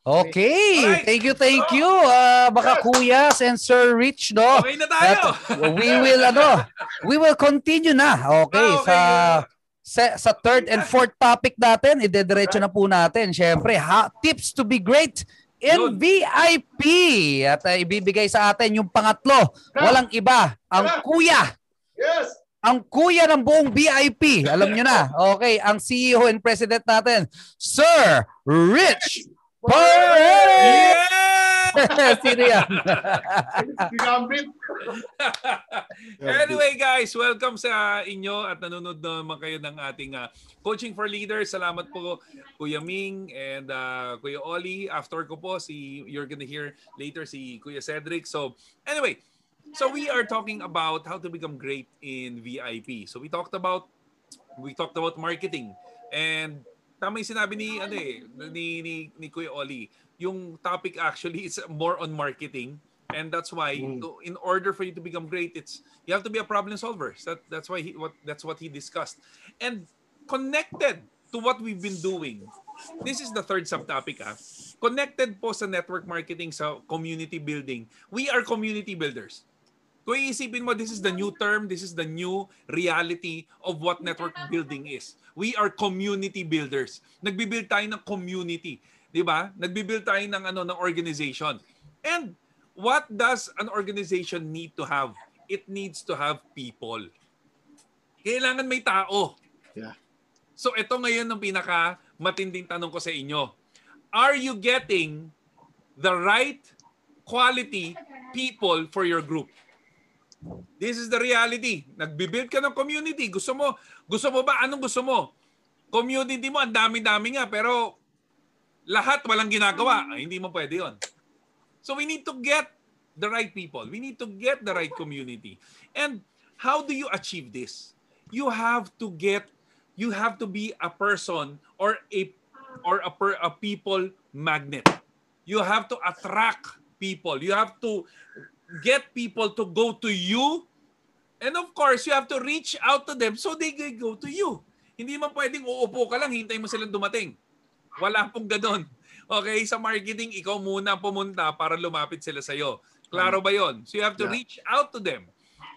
Okay. Alright. Thank you, thank you. Uh, baka Kuyas and Sir Rich, no? Okay na tayo. At we will, ano, we will continue na. Okay, oh, okay. sa sa, sa third and fourth topic natin, idediretso na po natin. Syempre, ha, tips to be great in VIP. At uh, ibibigay sa atin yung pangatlo. Walang iba, ang kuya. Yes ang kuya ng buong VIP. Alam nyo na. Okay, ang CEO and President natin, Sir Rich Yeah! Sino yan? anyway guys, welcome sa inyo at nanonood naman kayo ng ating uh, Coaching for Leaders. Salamat po Kuya Ming and uh, Kuya Oli. After ko po, si, you're gonna hear later si Kuya Cedric. So anyway, So we are talking about how to become great in VIP. So we talked about we talked about marketing and tama yung sinabi ni ano eh ni ni, ni Kuya Oli. Yung topic actually is more on marketing and that's why mm. to, in order for you to become great it's you have to be a problem solver. So that, that's why he what that's what he discussed. And connected to what we've been doing. This is the third subtopic ah. Connected po sa network marketing sa community building. We are community builders. Kung iisipin mo, this is the new term, this is the new reality of what network building is. We are community builders. Nagbibuild tayo ng community. Di ba? Nagbibuild tayo ng, ano, ng organization. And what does an organization need to have? It needs to have people. Kailangan may tao. Yeah. So ito ngayon ang pinaka matinding tanong ko sa inyo. Are you getting the right quality people for your group? This is the reality. Nagbi-build ka ng community. Gusto mo, gusto mo ba? Anong gusto mo? Community mo, ang dami-dami nga, pero lahat walang ginagawa. Ay, hindi mo pwede yon. So we need to get the right people. We need to get the right community. And how do you achieve this? You have to get, you have to be a person or a or a, per, a people magnet. You have to attract people. You have to get people to go to you. And of course, you have to reach out to them so they go to you. Hindi man pwedeng uupo ka lang, hintay mo silang dumating. Wala pong ganon. Okay, sa marketing, ikaw muna pumunta para lumapit sila sa'yo. Klaro ba yon? So you have to yeah. reach out to them.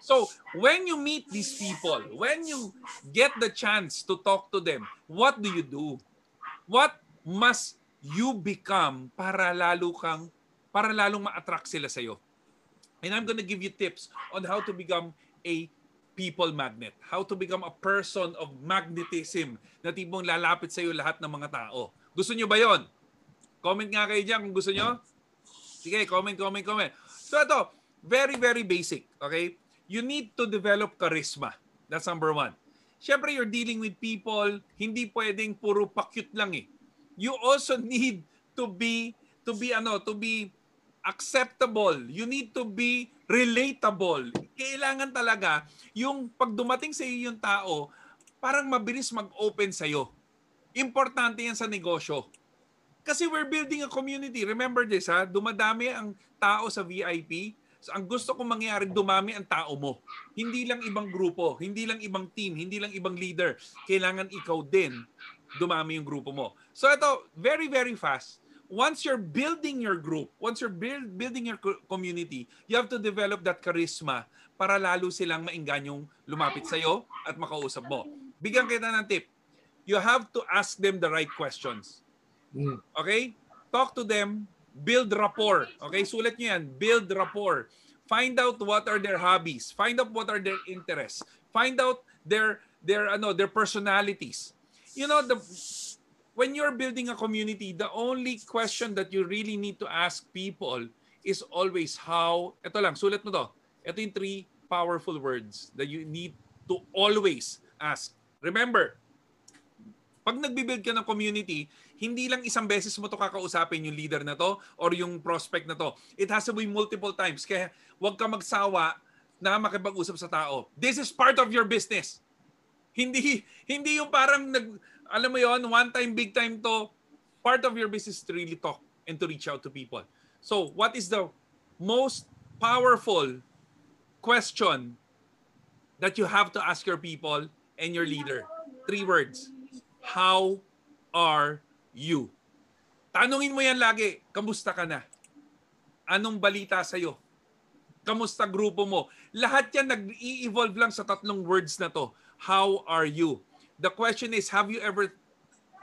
So when you meet these people, when you get the chance to talk to them, what do you do? What must you become para lalo kang para lalong ma-attract sila sa iyo? And I'm going to give you tips on how to become a people magnet. How to become a person of magnetism na tipong lalapit sa iyo lahat ng mga tao. Gusto niyo ba yon? Comment nga kayo dyan kung gusto niyo. Sige, comment, comment, comment. So ito, very, very basic. Okay? You need to develop charisma. That's number one. Siyempre, you're dealing with people, hindi pwedeng puro pa-cute lang eh. You also need to be, to be ano, to be acceptable. You need to be relatable. Kailangan talaga yung pag dumating sa iyo yung tao, parang mabilis mag-open sa iyo. Importante yan sa negosyo. Kasi we're building a community. Remember this ha, dumadami ang tao sa VIP. So, ang gusto kong mangyari, dumami ang tao mo. Hindi lang ibang grupo, hindi lang ibang team, hindi lang ibang leader. Kailangan ikaw din dumami yung grupo mo. So ito, very, very fast once you're building your group, once you're build, building your community, you have to develop that charisma para lalo silang mainganyong lumapit sa iyo at makausap mo. Bigyan kita ng tip. You have to ask them the right questions. Hmm. Okay? Talk to them, build rapport. Okay? Sulat niyo yan, build rapport. Find out what are their hobbies. Find out what are their interests. Find out their their ano, their personalities. You know, the when you're building a community, the only question that you really need to ask people is always how, ito lang, sulat mo to. Ito yung three powerful words that you need to always ask. Remember, pag nagbibuild ka ng community, hindi lang isang beses mo to kakausapin yung leader na to or yung prospect na to. It has to be multiple times. Kaya huwag ka magsawa na makipag-usap sa tao. This is part of your business. Hindi hindi yung parang nag alam mo yon one time, big time to, part of your business to really talk and to reach out to people. So, what is the most powerful question that you have to ask your people and your leader? Three words. How are you? Tanungin mo yan lagi, kamusta ka na? Anong balita sa'yo? Kamusta grupo mo? Lahat yan nag-i-evolve lang sa tatlong words na to. How are you? The question is, have you ever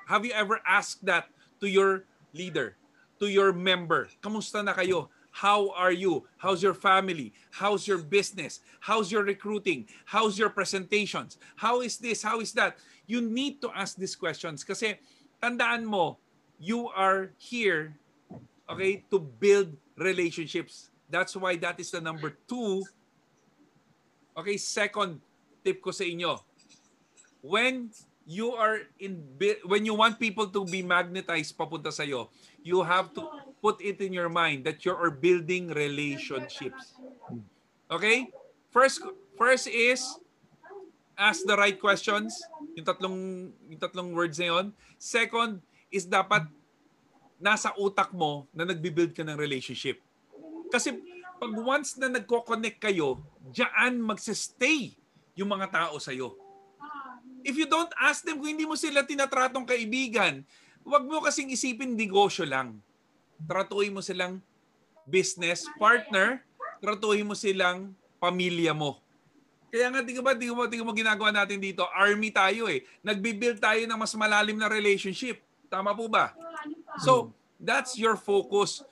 have you ever asked that to your leader, to your member? Kamusta na kayo? How are you? How's your family? How's your business? How's your recruiting? How's your presentations? How is this? How is that? You need to ask these questions kasi tandaan mo, you are here okay to build relationships that's why that is the number two okay second tip ko sa inyo when you are in when you want people to be magnetized papunta sa iyo you have to put it in your mind that you are building relationships okay first first is ask the right questions yung tatlong yung tatlong words na yon second is dapat nasa utak mo na nagbi-build ka ng relationship. Kasi pag once na nagko-connect kayo, diyan magse-stay yung mga tao sa iyo. If you don't ask them kung hindi mo sila tinatratong kaibigan, wag mo kasing isipin negosyo lang. Tratuhin mo silang business partner, tratuhin mo silang pamilya mo. Kaya nga, di ba, di mo, di mo ginagawa natin dito, army tayo eh. Nagbi-build tayo ng mas malalim na relationship. Tama po ba? So, that's your focus.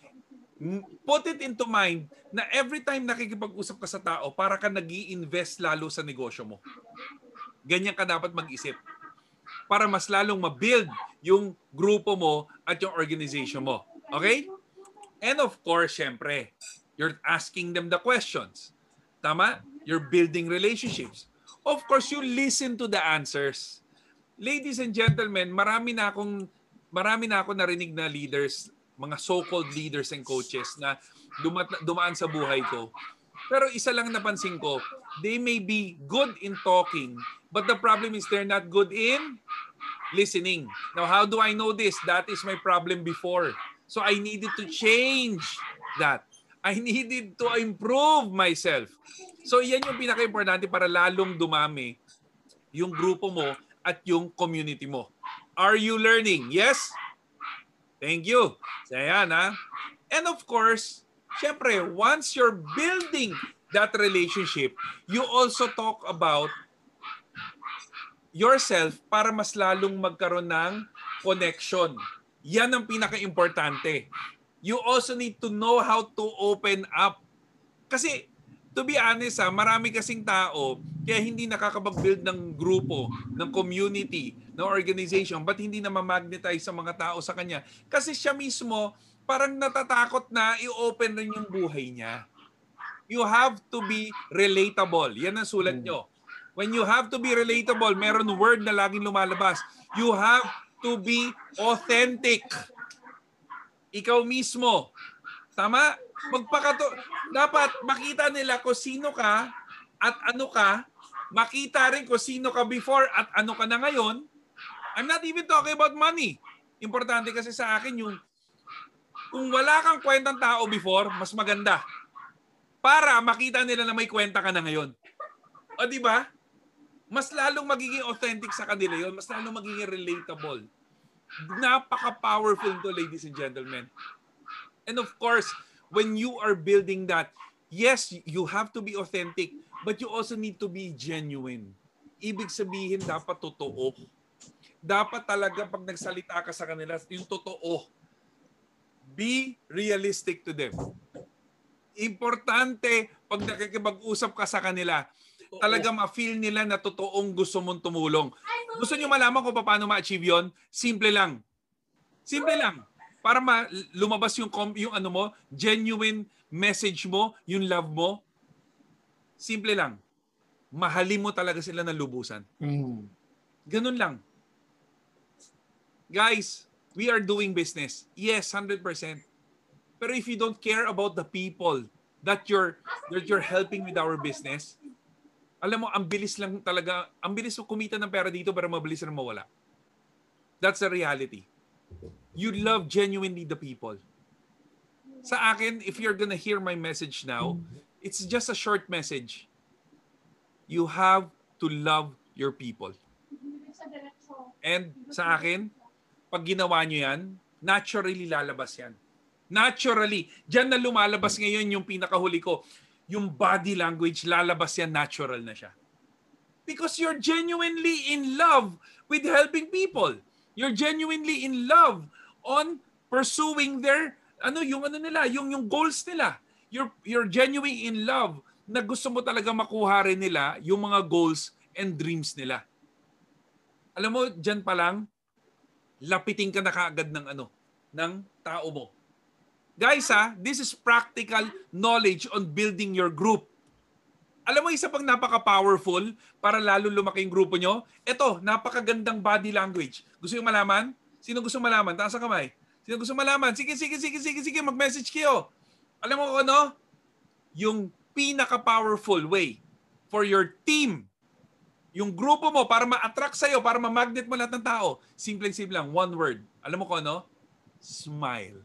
Put it into mind na every time nakikipag-usap ka sa tao, para ka nag invest lalo sa negosyo mo. Ganyan ka dapat mag-isip. Para mas lalong ma-build yung grupo mo at yung organization mo. Okay? And of course, syempre, you're asking them the questions. Tama? You're building relationships. Of course, you listen to the answers. Ladies and gentlemen, marami na akong marami na ako narinig na leaders, mga so-called leaders and coaches na dumat, dumaan sa buhay ko. Pero isa lang napansin ko, they may be good in talking, but the problem is they're not good in listening. Now, how do I know this? That is my problem before. So I needed to change that. I needed to improve myself. So yan yung pinaka-importante para lalong dumami yung grupo mo at yung community mo. Are you learning? Yes? Thank you. So yan ha. And of course, syempre, once you're building that relationship, you also talk about yourself para mas lalong magkaroon ng connection. Yan ang pinaka-importante. You also need to know how to open up. Kasi to be honest ha, marami kasing tao kaya hindi nakakapag-build ng grupo, ng community, ng organization, but hindi na ma-magnetize sa mga tao sa kanya. Kasi siya mismo, parang natatakot na i-open rin yung buhay niya. You have to be relatable. Yan ang sulat nyo. When you have to be relatable, meron word na laging lumalabas. You have to be authentic. Ikaw mismo. Tama? magpakato dapat makita nila kung sino ka at ano ka, makita rin kung sino ka before at ano ka na ngayon. I'm not even talking about money. Importante kasi sa akin yung kung wala kang kwentang tao before, mas maganda. Para makita nila na may kwenta ka na ngayon. O di ba? Mas lalong magiging authentic sa kanila yon, mas lalong magiging relatable. Napaka-powerful to, ladies and gentlemen. And of course, when you are building that, yes, you have to be authentic, but you also need to be genuine. Ibig sabihin, dapat totoo. Dapat talaga pag nagsalita ka sa kanila, yung totoo. Be realistic to them. Importante, pag nakikipag-usap ka sa kanila, talaga ma-feel nila na totoong gusto mong tumulong. Gusto niyo malaman kung paano ma-achieve yon? Simple lang. Simple lang para ma- lumabas yung yung ano mo, genuine message mo, yung love mo. Simple lang. Mahalin mo talaga sila ng lubusan. Mm. Ganun lang. Guys, we are doing business. Yes, 100%. Pero if you don't care about the people that you're that you're helping with our business, alam mo, ang bilis lang talaga, ang bilis mo kumita ng pera dito pero mabilis na mawala. That's the reality you love genuinely the people. Sa akin, if you're gonna hear my message now, it's just a short message. You have to love your people. And sa akin, pag ginawa nyo yan, naturally lalabas yan. Naturally. Diyan na lumalabas ngayon yung pinakahuli ko. Yung body language, lalabas yan, natural na siya. Because you're genuinely in love with helping people. You're genuinely in love on pursuing their ano yung ano nila, yung yung goals nila. You're you're genuinely in love na gusto mo talaga makuha rin nila yung mga goals and dreams nila. Alam mo, diyan pa lang lapitin ka na kaagad ng ano, ng tao mo. Guys ha, this is practical knowledge on building your group. Alam mo, isa pang napaka-powerful para lalo lumaki yung grupo nyo? Ito, napakagandang body language. Gusto yung malaman? Sino gusto malaman? Taas ang kamay. Sino gusto malaman? Sige, sige, sige, sige, sige, mag-message kayo. Alam mo ano? Yung pinaka-powerful way for your team, yung grupo mo para ma-attract sa'yo, para ma-magnet mo lahat ng tao, simple-simple lang, one word. Alam mo kung ano? Smile.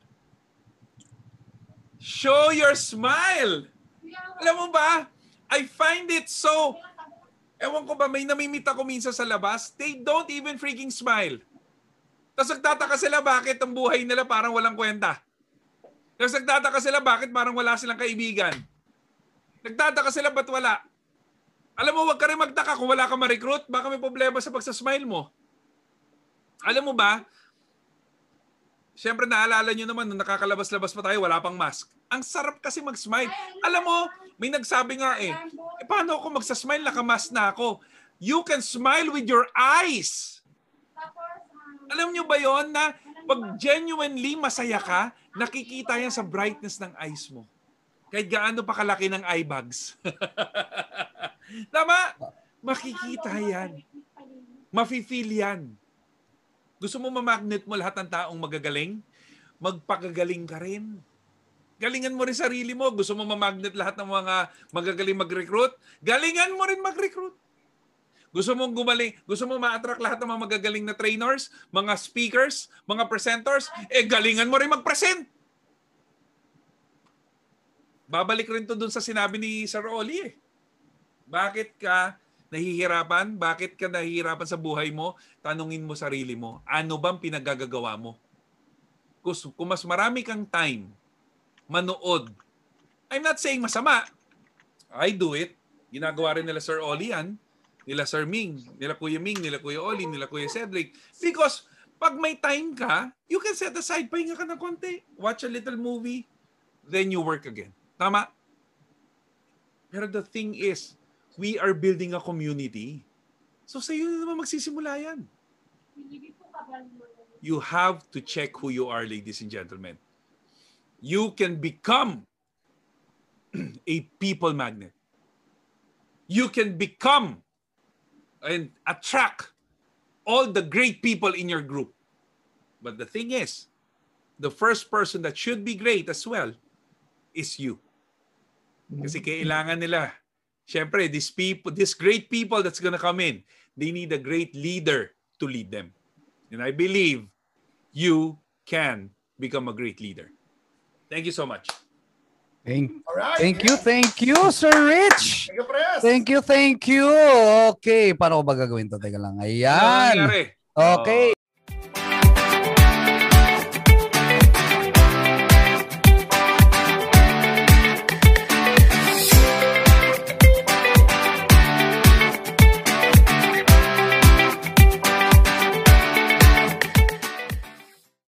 Show your smile. Alam mo ba? I find it so... Ewan ko ba, may namimit ako minsan sa labas, they don't even freaking smile. Tapos nagtataka sila bakit ang buhay nila parang walang kwenta. Tapos nagtataka sila bakit parang wala silang kaibigan. Nagtataka sila ba't wala. Alam mo, wag ka rin magtaka kung wala ka ma-recruit, baka may problema sa pagsasmile mo. Alam mo ba, Siyempre naalala nyo naman nung nakakalabas-labas pa tayo, wala pang mask. Ang sarap kasi mag-smile. Alam mo, may nagsabi nga eh, eh paano ako magsasmile, nakamask na ako. You can smile with your eyes. Alam nyo ba yon na pag genuinely masaya ka, nakikita yan sa brightness ng eyes mo. Kahit gaano pa kalaki ng eye bags. Tama? Makikita yan. Mafe-feel yan. Gusto mo ma-magnet mo lahat ng taong magagaling? Magpakagaling ka rin. Galingan mo rin sarili mo. Gusto mo ma-magnet lahat ng mga magagaling mag-recruit? Galingan mo rin mag-recruit. Gusto mong gumaling, gusto mo ma-attract lahat ng mga magagaling na trainers, mga speakers, mga presenters, eh galingan mo rin mag-present. Babalik rin to dun sa sinabi ni Sir Oli eh. Bakit ka nahihirapan? Bakit ka nahihirapan sa buhay mo? Tanungin mo sarili mo, ano bang pinagagagawa mo? Kung mas marami kang time, manood. I'm not saying masama. I do it. Ginagawa rin nila Sir Oli yan. Nila Sir Ming, nila Kuya Ming, nila Kuya Oli, nila Kuya Cedric. Because pag may time ka, you can set aside, pahinga ka ng konti. Watch a little movie, then you work again. Tama? Pero the thing is, we are building a community. So sa iyo naman magsisimula yan. You have to check who you are, ladies and gentlemen. You can become a people magnet. You can become and attract all the great people in your group. But the thing is, the first person that should be great as well is you. Kasi kailangan nila Siyempre, these people, these great people that's gonna come in, they need a great leader to lead them. And I believe you can become a great leader. Thank you so much. Thank, right, thank you, thank you, Sir Rich. Thank you, Thank you, thank you. Okay, paano ko ba gagawin to? Teka lang. Ayan. Okay.